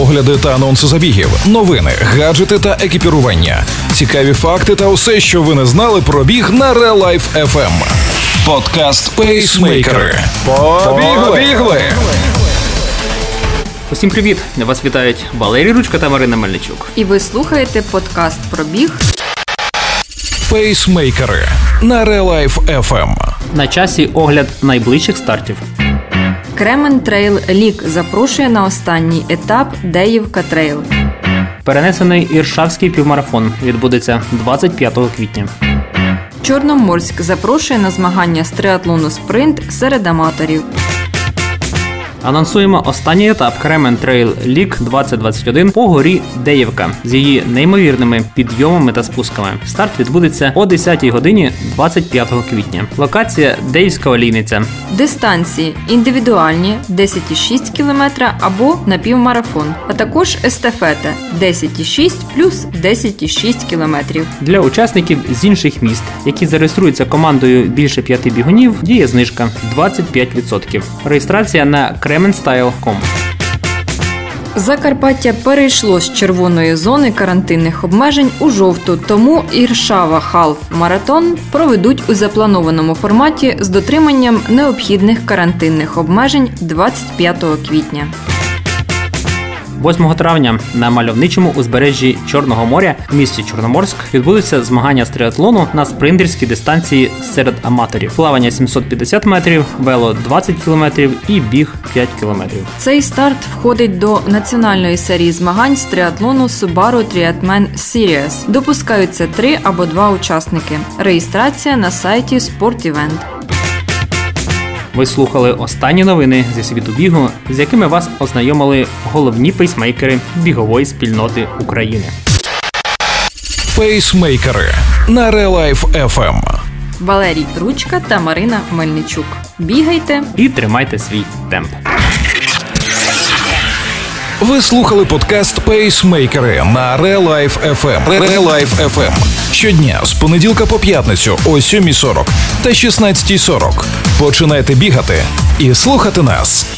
огляди та анонси забігів, новини, гаджети та екіпірування, цікаві факти та усе, що ви не знали про біг на Real Life FM. Подкаст Пейсмейкери. Побігли! Усім привіт! Вас вітають Валерій Ручка та Марина Мельничук. І ви слухаєте подкаст про біг Пейсмейкери на Real Life FM. На часі огляд найближчих стартів. Кремен Трейл Ліг запрошує на останній етап Деївка Трейл. Перенесений Іршавський півмарафон відбудеться 25 квітня. Чорноморськ запрошує на змагання з триатлону спринт серед аматорів. Анонсуємо останній етап Кремен Трейл Ліг 2021 по горі Деївка з її неймовірними підйомами та спусками. Старт відбудеться о 10 годині 25 квітня. Локація Деївська олійниця. Дистанції індивідуальні 10,6 км або напівмарафон, а також естафета 10,6 плюс 10,6 км. Для учасників з інших міст, які зареєструються командою більше п'яти бігунів, діє знижка 25%. Реєстрація на kremenstyle.com. Закарпаття перейшло з червоної зони карантинних обмежень у жовту, тому Іршава Халф Маратон проведуть у запланованому форматі з дотриманням необхідних карантинних обмежень 25 квітня. 8 травня на мальовничому узбережжі Чорного моря в місті Чорноморськ відбудуться змагання з триатлону на спринтерській дистанції серед аматорів. Плавання 750 метрів, вело 20 кілометрів і біг 5 кілометрів. Цей старт входить до національної серії змагань з триатлону Subaru Triathlon Series. Допускаються три або два учасники. Реєстрація на сайті Sport Event. Ви слухали останні новини зі світу бігу, з якими вас ознайомили головні пейсмейкери бігової спільноти України. Пейсмейкери на Life FM. Валерій Ручка та Марина Мельничук. Бігайте І тримайте свій темп. Ви слухали подкаст Пейсмейкери на Life FM. Real Life FM. Щодня з понеділка по п'ятницю о 7.40 та 16.40. Починайте бігати і слухати нас.